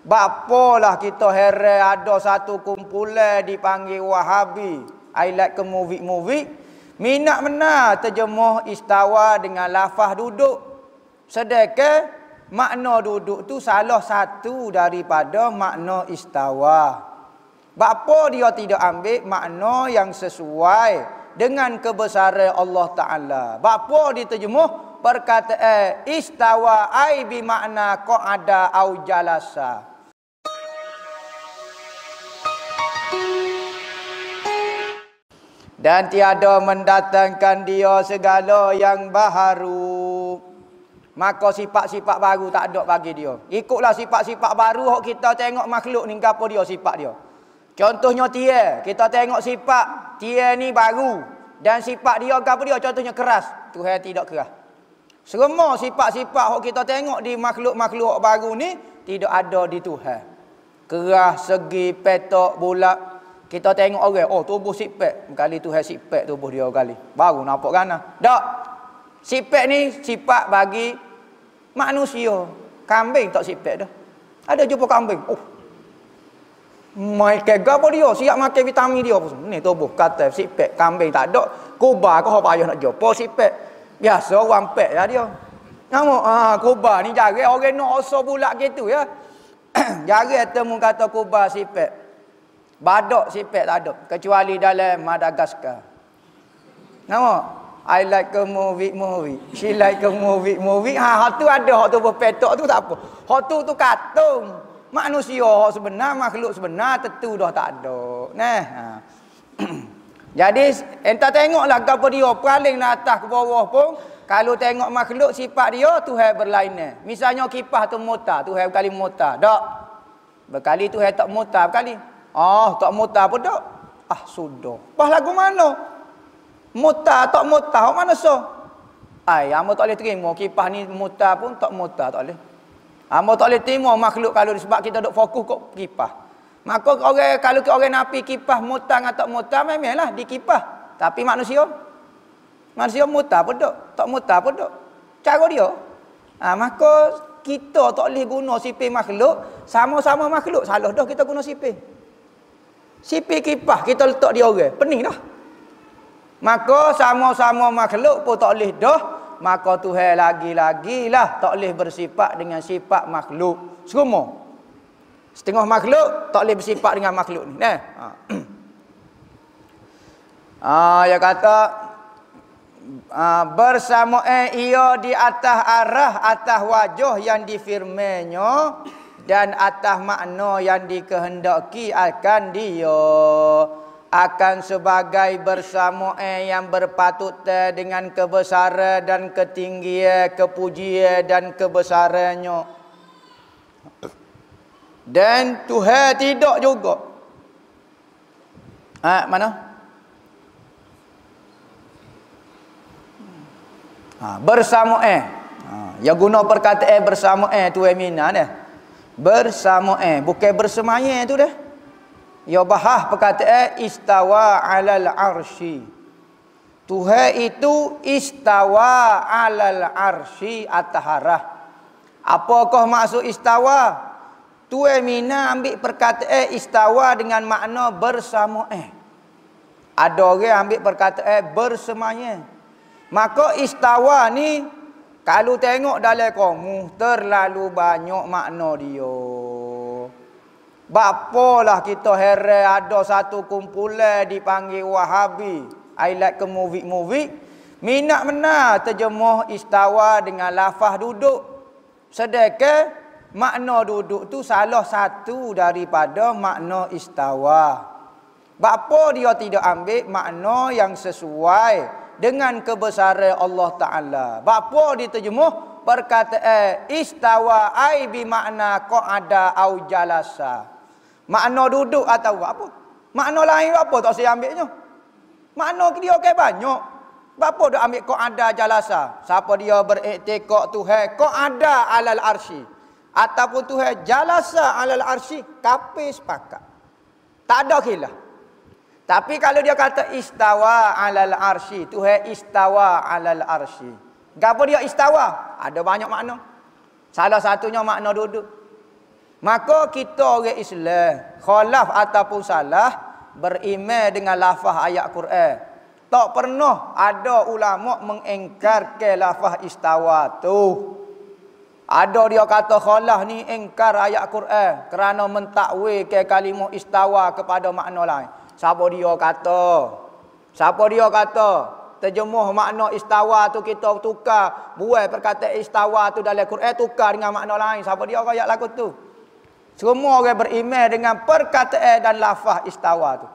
Bapalah kita heran ada satu kumpulan dipanggil Wahabi. I like ke movie-movie. Minat benar terjemuh istawa dengan lafaz duduk. Sedekah makna duduk tu salah satu daripada makna istawa. Bapa dia tidak ambil makna yang sesuai dengan kebesaran Allah Taala. Bapa diterjemuh perkataan istawa ai bi makna qa'ada au jalasa. Dan tiada mendatangkan dia segala yang baharu. Maka sifat-sifat baru tak ada bagi dia. Ikutlah sifat-sifat baru hok kita tengok makhluk ni gapo dia sifat dia. Contohnya dia kita tengok sifat dia ni baru. Dan sifat dia gapo dia? Contohnya keras. Tuhan tidak keras. Semua sifat-sifat hok kita tengok di makhluk-makhluk baru ni tidak ada di Tuhan. Keras segi petok bulat kita tengok orang, oh tubuh sipek. Kali tu hai sipek tubuh dia kali. Baru nampak kan? Tak. Sipek ni sifat bagi manusia. Kambing tak sipek dah. Ada jumpa kambing. Oh. Mai ke gapo dia? Siap makan vitamin dia pun. Ni tubuh kata sipek kambing tak ada. Kuba kau apa payah nak jumpa sipek. Biasa orang pek lah dia. Nama ah kuba ni jaga orang nak oso pula gitu ya. jaga temu kata kuba sipek. Badak sipek tak ada. Kecuali dalam Madagaskar. Nama? I like a movie movie. She like a movie movie. Ha, hak tu ada. Hak tu berpetok tu tak apa. Hak tu tu katung. Manusia hak sebenar, makhluk sebenar tentu dah tak ada. Nah. Ha. Jadi entah tengoklah apa dia paling atas ke bawah pun kalau tengok makhluk sifat dia Tuhan berlainan. Misalnya kipas tu motor, Tuhan berkali motor. Tak. Berkali Tuhan tak motor berkali. Ah, tak mutar pun tak. Ah, sudah. Pas lagu mana? Mutar tak mutar, mana so? Ai, amo tak boleh terima kipas ni mutar pun tak mutar tak boleh. Amo tak boleh terima makhluk kalau sebab kita duk fokus kok kipas. Maka orang kalau orang napi kipas mutar atau tak mutar memanglah di kipas. Tapi manusia manusia mutar pun tak, tak mutar pun tak. Cara dia. Ha, maka kita tak boleh guna sipir makhluk sama-sama makhluk. Salah dah kita guna sipir. Sipi kipas kita letak dia orang. Pening dah. Maka sama-sama makhluk pun tak boleh dah. Maka Tuhan lagi-lagilah tak boleh bersifat dengan sifat makhluk. Semua. Setengah makhluk tak boleh bersifat dengan makhluk ni. Nah. Ha. Ah, ya kata ah, bersama eh ia di atas arah atas wajah yang difirmanya dan atas makna yang dikehendaki akan dia akan sebagai bersama eh yang berpatut dengan kebesaran dan ketinggian kepujian dan kebesarannya. Dan Tuhan tidak juga. Ha, mana? Ha, bersama eh. Ha, yang guna perkataan bersama eh tu emina eh bersama eh bukan bersemaya tu dah. Ya bahah perkataan istawa alal arsy Tuhan itu istawa alal arsy ataharah. Apakah maksud istawa? Tuhan mina ambil perkataan istawa dengan makna bersama eh. Ada orang ambil perkataan bersemaya maka istawa ni kalau tengok dalam kamu terlalu banyak makna dia. Bapalah kita heran ada satu kumpulan dipanggil Wahabi. I like ke movie-movie. Minat benar terjemuh istawa dengan lafaz duduk. Sedekah makna duduk tu salah satu daripada makna istawa. Bapa dia tidak ambil makna yang sesuai dengan kebesaran Allah Taala. Bapa diterjemuh perkataan istawa ai bi makna qa'ada au jalasa. Makna duduk atau apa? Makna lain apa tak saya ambilnya? Makna dia okey banyak. Bapa dah ambil qa'ada jalasa. Siapa dia beriktikad Tuhan qa'ada alal arsy ataupun Tuhan jalasa alal arsy kape sepakat. Tak ada khilaf. Tapi kalau dia kata istawa alal arsy, Tuhan istawa alal arsy. Gapo dia istawa? Ada banyak makna. Salah satunya makna duduk. Maka kita orang Islam, khalaf ataupun salah, beriman dengan lafaz ayat Quran. Tak pernah ada ulama mengingkar ke lafaz istawa tu. Ada dia kata khalaf ni ingkar ayat Quran kerana mentakwil ke kalimah istawa kepada makna lain. Siapa dia kata? Siapa dia kata? terjemuh makna istawa tu kita tukar buai perkataan istawa tu dalam Quran tukar dengan makna lain siapa dia ayat lagu tu semua orang beriman dengan perkataan dan lafaz istawa tu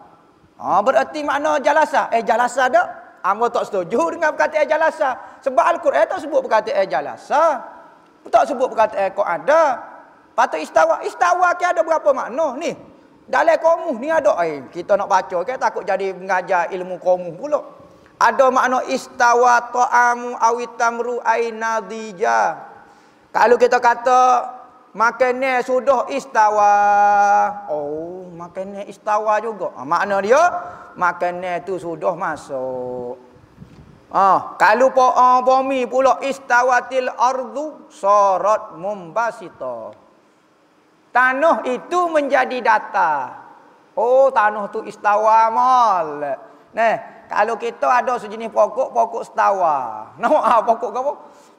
ha, berarti makna jalasa eh jalasa tak Amba tak setuju dengan perkataan jalasa. Sebab Al-Quran tak sebut perkataan jalasa. Tak sebut perkataan kau ada. Patut istawa. Istawa ke ada berapa makna ni? Dalam komuh ni ada. Eh, kita nak baca ke takut jadi mengajar ilmu komuh pula. Ada makna istawa ta'amu awitamru ainadija. Kalau kita kata makannya sudah istawa. Oh, makannya istawa juga. Ha, makna dia makannya tu sudah masuk. Ah, kalau po uh, bumi pula istawatil ardu sarat mumbasita. Tanah itu menjadi datar. Oh, tanah tu istawa mal. Nah, kalau kita ada sejenis pokok, pokok setawa. Nama ah pokok apa?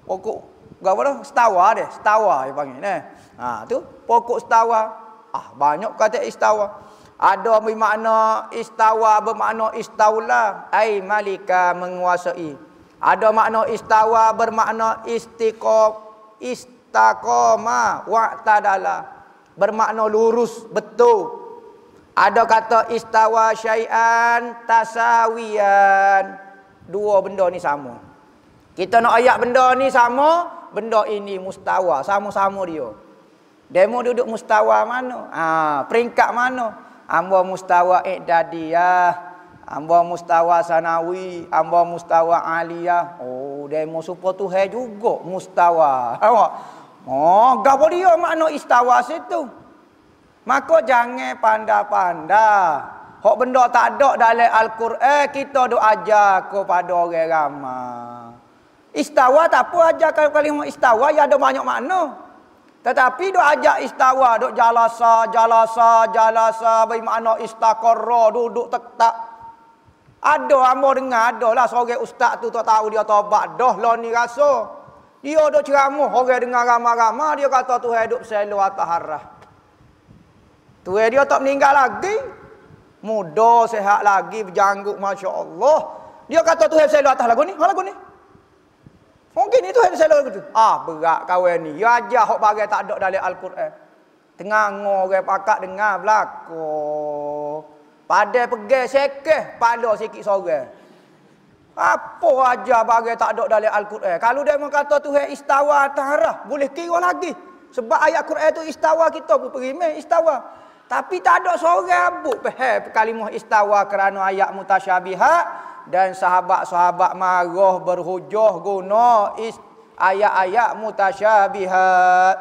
Pokok apa dah? Setawa deh, setawa dia panggil nah. Ha tu pokok setawa. Ah banyak kata istawa. Ada bermakna istawa bermakna istaula ai malika menguasai. Ada makna istawa bermakna istiqom istaqama wa. Bermakna lurus betul ada kata istawa syai'an tasawiyan. Dua benda ni sama. Kita nak ayat benda ni sama, benda ini mustawa, sama-sama dia. Demo duduk mustawa mana? Ha, peringkat mana? Amba mustawa i'dadiyah, amba mustawa sanawi, amba mustawa aliyah. Oh, demo supo Tuhan juga mustawa. Oh, gapo dia makna istawa situ? Maka jangan pandai-pandai. Hak benda tak ada dalam Al-Quran, kita duk ajar kepada orang ramai. Istawa tak apa ajar kalau kalimah istawa, ya ada banyak makna. Tetapi duk ajak istawa, duk jalasa, jalasa, jalasa, bagi makna duduk tak Ada amo dengar, ada lah seorang ustaz tu tak tahu dia tobat dah lah ni rasa. Dia duk ceramah, orang dengar ramai-ramai, dia kata tu hidup selalu atas harah. Tua dia tak meninggal lagi. Muda, sehat lagi, berjanggut, Masya Allah. Dia kata Tuhan saya atas lagu ni. Apa lagu ni? Mungkin itu yang lagu tu. Ah, berat kawan ni. Ya aja hok bagai tak ada dalam Al-Quran. Tengah orang pakat dengar belako. Pada pergi sekeh, pada sikit sore. Apa aja bagai tak ada dalam Al-Quran. Kalau dia kata Tuhan istawa atas arah, boleh kira lagi. Sebab ayat Quran itu istawa kita pun pergi istawa. Tapi tak ada seorang abuk kalimah istawa kerana ayat mutasyabihat dan sahabat-sahabat marah berhujah guna ayat-ayat mutasyabihat.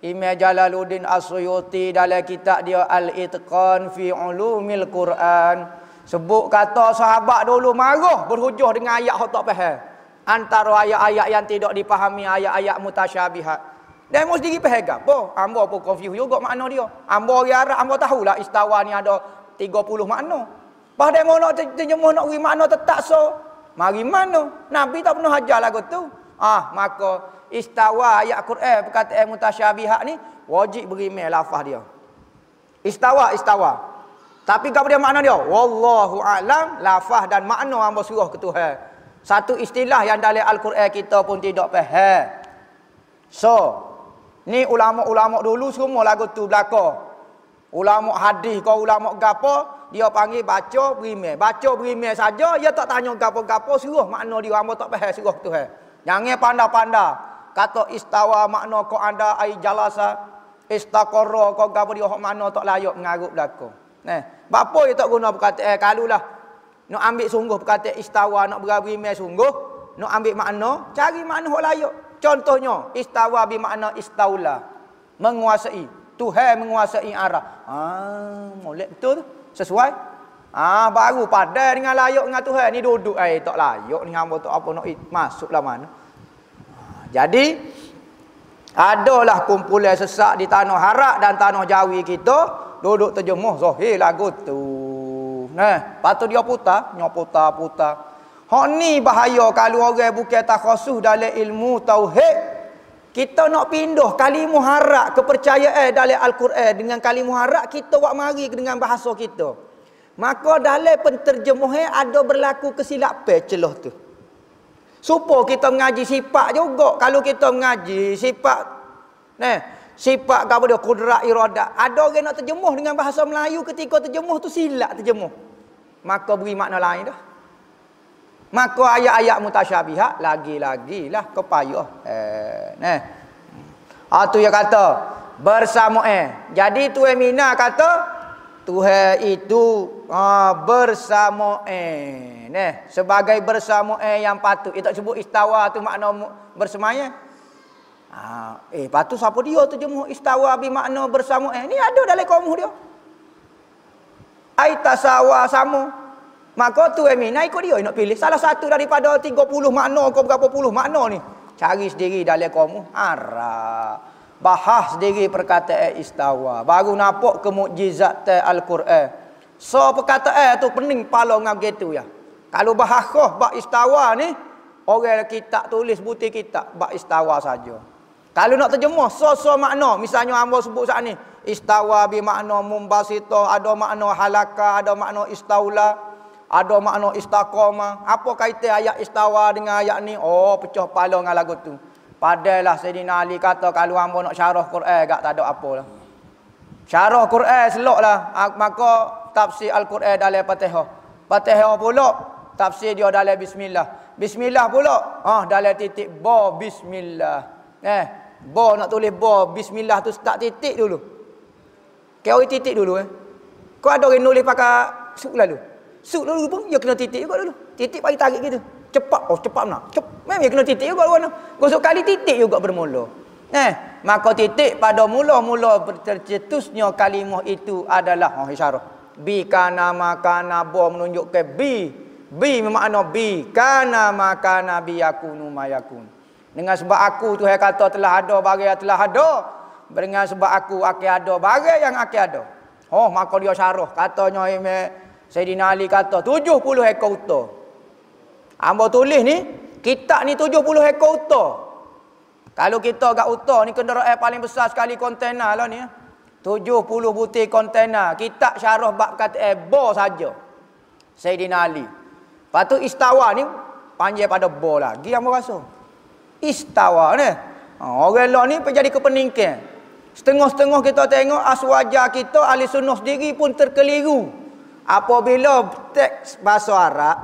Imam Jalaluddin As-Suyuti dalam kitab dia Al-Itqan fi Ulumil Quran sebut kata sahabat dulu marah berhujah dengan ayat hak tak faham. Antara ayat-ayat yang tidak dipahami ayat-ayat mutasyabihat. Dan mesti sendiri faham apa? Ambo pun confuse juga makna dia. Ambo orang Arab, ambo tahulah istawa ni ada 30 makna. Pas demo nak terjemah nak beri makna tetap so. Mari mana? Nabi tak pernah ajar lagu tu. Ah, maka istawa ayat Quran perkataan mutasyabihat ni wajib beri mai lafaz dia. Istawa, istawa. Tapi apa dia makna dia? Wallahu a'lam lafaz dan makna ambo suruh ke Tuhan. Satu istilah yang dalam Al-Quran kita pun tidak faham. So, Ni ulama-ulama dulu semua lagu tu belaka. Ulama hadis kau ulama gapo, dia panggil baca berimeh. Baca berimeh saja, dia tak tanya gapo-gapo suruh makna dia hamba tak faham suruh tu hai. Jangan pandai-pandai. Kata istawa makna kau ada ai jalasa istaqarra kau gapo dia hok makna tak layak mengarut belaka. Nah, bapa dia tak guna perkataan eh, kalulah nak ambil sungguh perkataan istawa nak berimeh sungguh, nak ambil makna, cari makna hok layak. Contohnya istawa bi makna istaula. Menguasai. Tuhan menguasai arah. Ah, molek betul tu. Sesuai. Ah, baru pada dengan layak dengan Tuhan ni duduk ai eh, tak layak ni hamba tak apa nak masuklah mana. Ah, jadi Adalah kumpulan sesak di tanah harak dan tanah jawi kita duduk terjemuh zahir lagu tu. Nah, patut dia putar, nyok putar. Hak ni bahaya kalau orang bukan takhasus dalam ilmu tauhid. Kita nak pindah kalimah harak kepercayaan dalam Al-Quran dengan kalimah harak kita buat mari dengan bahasa kita. Maka dalam penterjemuhan ada berlaku kesilapan celah tu. Supaya kita mengaji sifat juga. Kalau kita mengaji sifat nah, sifat apa dia kudrat iradat. Ada orang nak terjemuh dengan bahasa Melayu ketika terjemuh tu silap terjemuh. Maka beri makna lain dah. Maka ayat-ayat mutasyabihat lagi-lagilah kepayah. Eh, nah. Ah tu yang kata bersama eh. Jadi tu Emina kata Tuhan itu ah, bersama eh. Nah, sebagai bersama eh yang patut. Dia tak sebut istawa tu makna bersemaya. Ha, eh, patut siapa dia tu jemu istawa bi makna bersama eh. Ni ada dalam kaum dia. Ai tasawa sama. Maka tu emi naik ikut dia nak pilih salah satu daripada 30 makna ke berapa puluh makna ni. Cari sendiri dalam kaum Ara. Bahas sendiri perkataan istawa. Baru nampak kemukjizat Al-Quran. So perkataan tu pening pala ngam gitu ya. Kalau bahasa bak istawa ni, orang kita tulis buti kita bak istawa saja. Kalau nak terjemah, so-so makna. Misalnya hamba sebut saat ni. Istawa bi makna mumbasito. Ada makna halaka. Ada makna istaula. Ada makna istaqama. Apa kaitan ayat istawa dengan ayat ni? Oh, pecah pala dengan lagu tu. Padalah Sayyidina Ali kata kalau hamba nak syarah Quran, tak ada apa lah. Syarah Quran selok lah. Maka tafsir Al-Quran dalam Fatihah. Fatihah pula tafsir dia dalam bismillah. Bismillah pula. Ah dalam titik ba bismillah. Eh, ba nak tulis ba bismillah tu start titik dulu. Kau titik dulu eh. Kau ada orang nulis pakai suk lalu. Suk dulu pun dia kena titik juga dulu. Titik bagi tarik gitu. Cepat oh cepat nak. Cep memang dia kena titik juga dulu. Gosok kali titik juga bermula. Eh, maka titik pada mula-mula tercetusnya kalimah itu adalah oh isyarah. Bi kana makana bo menunjuk ke bi Bi bermakna bi kana maka nabi yakunu mayakun. Dengan sebab aku tu Tuhan kata telah ada bagi yang telah ada. Dengan sebab aku akan ada bagi yang akan ada. Oh maka dia syarah katanya Imam Sayyidina Ali kata 70 ekor unta. Hamba tulis ni kitab ni 70 ekor unta. Kalau kita agak unta ni kenderaan paling besar sekali kontainer lah ni. 70 butir kontainer. Kitab syarah bab kata eh bo saja. Sayyidina Ali. Lepas tu istawa ni panjang pada bo lagi yang rasa. Istawa ni. Ha, orang lain ni jadi kepeningkan. Setengah-setengah kita tengok aswaja kita ahli sunnah sendiri pun terkeliru. Apabila teks bahasa Arab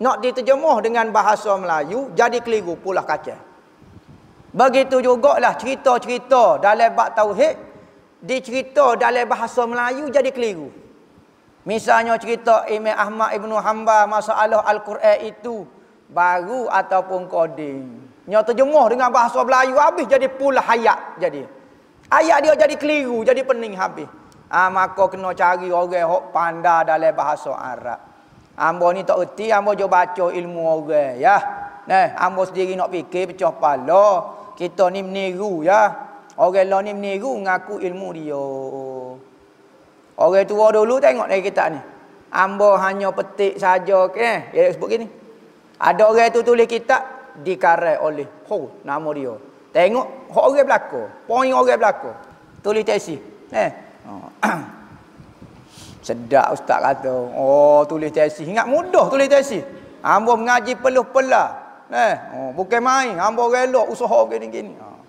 nak diterjemah dengan bahasa Melayu jadi keliru pula kaca. Begitu jugalah cerita-cerita dalam bab tauhid dicerita dalam bahasa Melayu jadi keliru. Misalnya cerita Imam Ahmad Ibn Hanbal masalah Al-Quran itu baru ataupun koding. Nya terjemuh dengan bahasa Melayu habis jadi pula hayat jadi. Ayat dia jadi keliru, jadi pening habis. Ha, maka kena cari orang hok pandai dalam bahasa Arab. Ambo ni tak erti, ambo jo baca ilmu orang ya. Nah, ambo sendiri nak fikir pecah pala. Kita ni meniru ya. Orang lain ni meniru ngaku ilmu dia. Orang tua dulu tengok dari kitab ni. Ambo hanya petik saja ke eh? Dia sebut gini. Ada orang tu tulis kitab dikarai oleh ho nama dia. Tengok hok orang belaka, poin orang belaka. Tulis tesis. Eh. Oh. Sedap ustaz kata. Oh, tulis tesis. Ingat mudah tulis tesis. Ambo mengaji peluh-pelah. Eh, oh, bukan main. Ambo relok usaha gini-gini. Oh.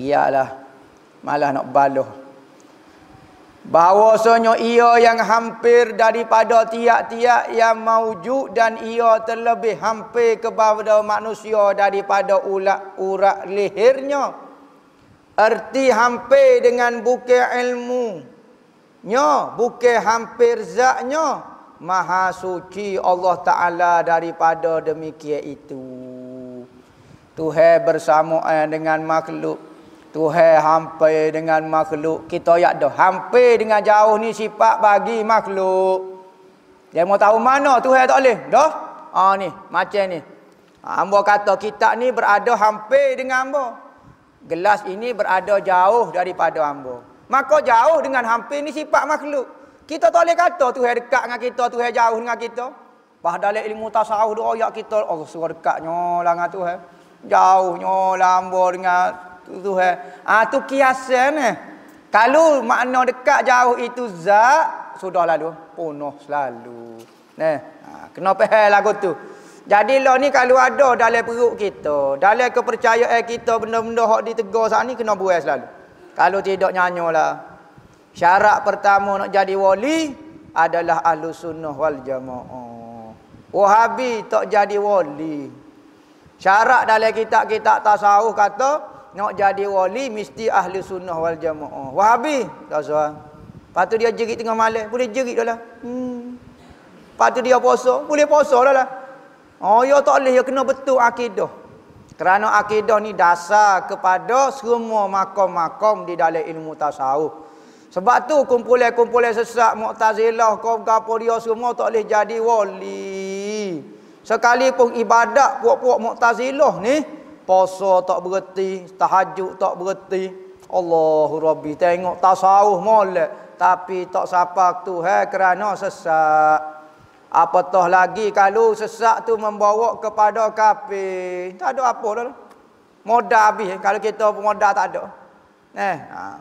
Biarlah. Malah nak baluh bahwasanya ia yang hampir daripada tiap-tiap yang maujud dan ia terlebih hampir kepada manusia daripada ulat urat lehernya erti hampir dengan bukan ilmu nya bukan hampir zatnya. Maha suci Allah taala daripada demikian itu. Tuhan bersama dengan makhluk Tuhan hampir dengan makhluk. Kita ya dah hampir dengan jauh ni sifat bagi makhluk. Dia mau tahu mana Tuhan tak boleh? Dah? Ah ni, macam ni. Hamba kata kita ni berada hampir dengan hamba. Gelas ini berada jauh daripada hamba. Maka jauh dengan hampir ni sifat makhluk. Kita tak boleh kata Tuhan dekat dengan kita, Tuhan jauh dengan kita. Padahal ilmu tasawuf dia royak kita, oh suruh dekatnya lah dengan Tuhan. Jauhnya lamba dengan Tuhan. Ah tu kiasan eh. Kalau makna dekat jauh itu zat, sudah lalu penuh selalu. Nah, ha, kena faham lagu tu. Jadi lah ni kalau ada dalam perut kita, dalam kepercayaan kita benda-benda hak ditegur saat ni kena buat selalu. Kalau tidak nyanyolah. Syarat pertama nak jadi wali adalah ahlu sunnah wal jamaah. Wahabi tak jadi wali. Syarat dalam kitab-kitab tasawuf kata nak jadi wali mesti ahli sunnah wal jamaah. Wahabi soal. Lepas tu dia jerit tengah malam, boleh jerit dah lah. Hmm. Lepas tu dia puasa, boleh puasa dah lah. Oh ya tak boleh ya kena betul akidah. Kerana akidah ni dasar kepada semua makom-makom di dalam ilmu tasawuf. Sebab tu kumpulan-kumpulan sesat Mu'tazilah kau gapo dia semua tak boleh jadi wali. Sekalipun ibadat puak-puak Mu'tazilah ni puasa tak berhenti, tahajud tak berhenti. Allahu Rabbi tengok tasawuf molek tapi tak sapa Tuhan kerana sesat. Apatah lagi kalau sesak tu membawa kepada kafir. Tak ada apa dah. Modal habis kalau kita modal tak ada. Eh, ha.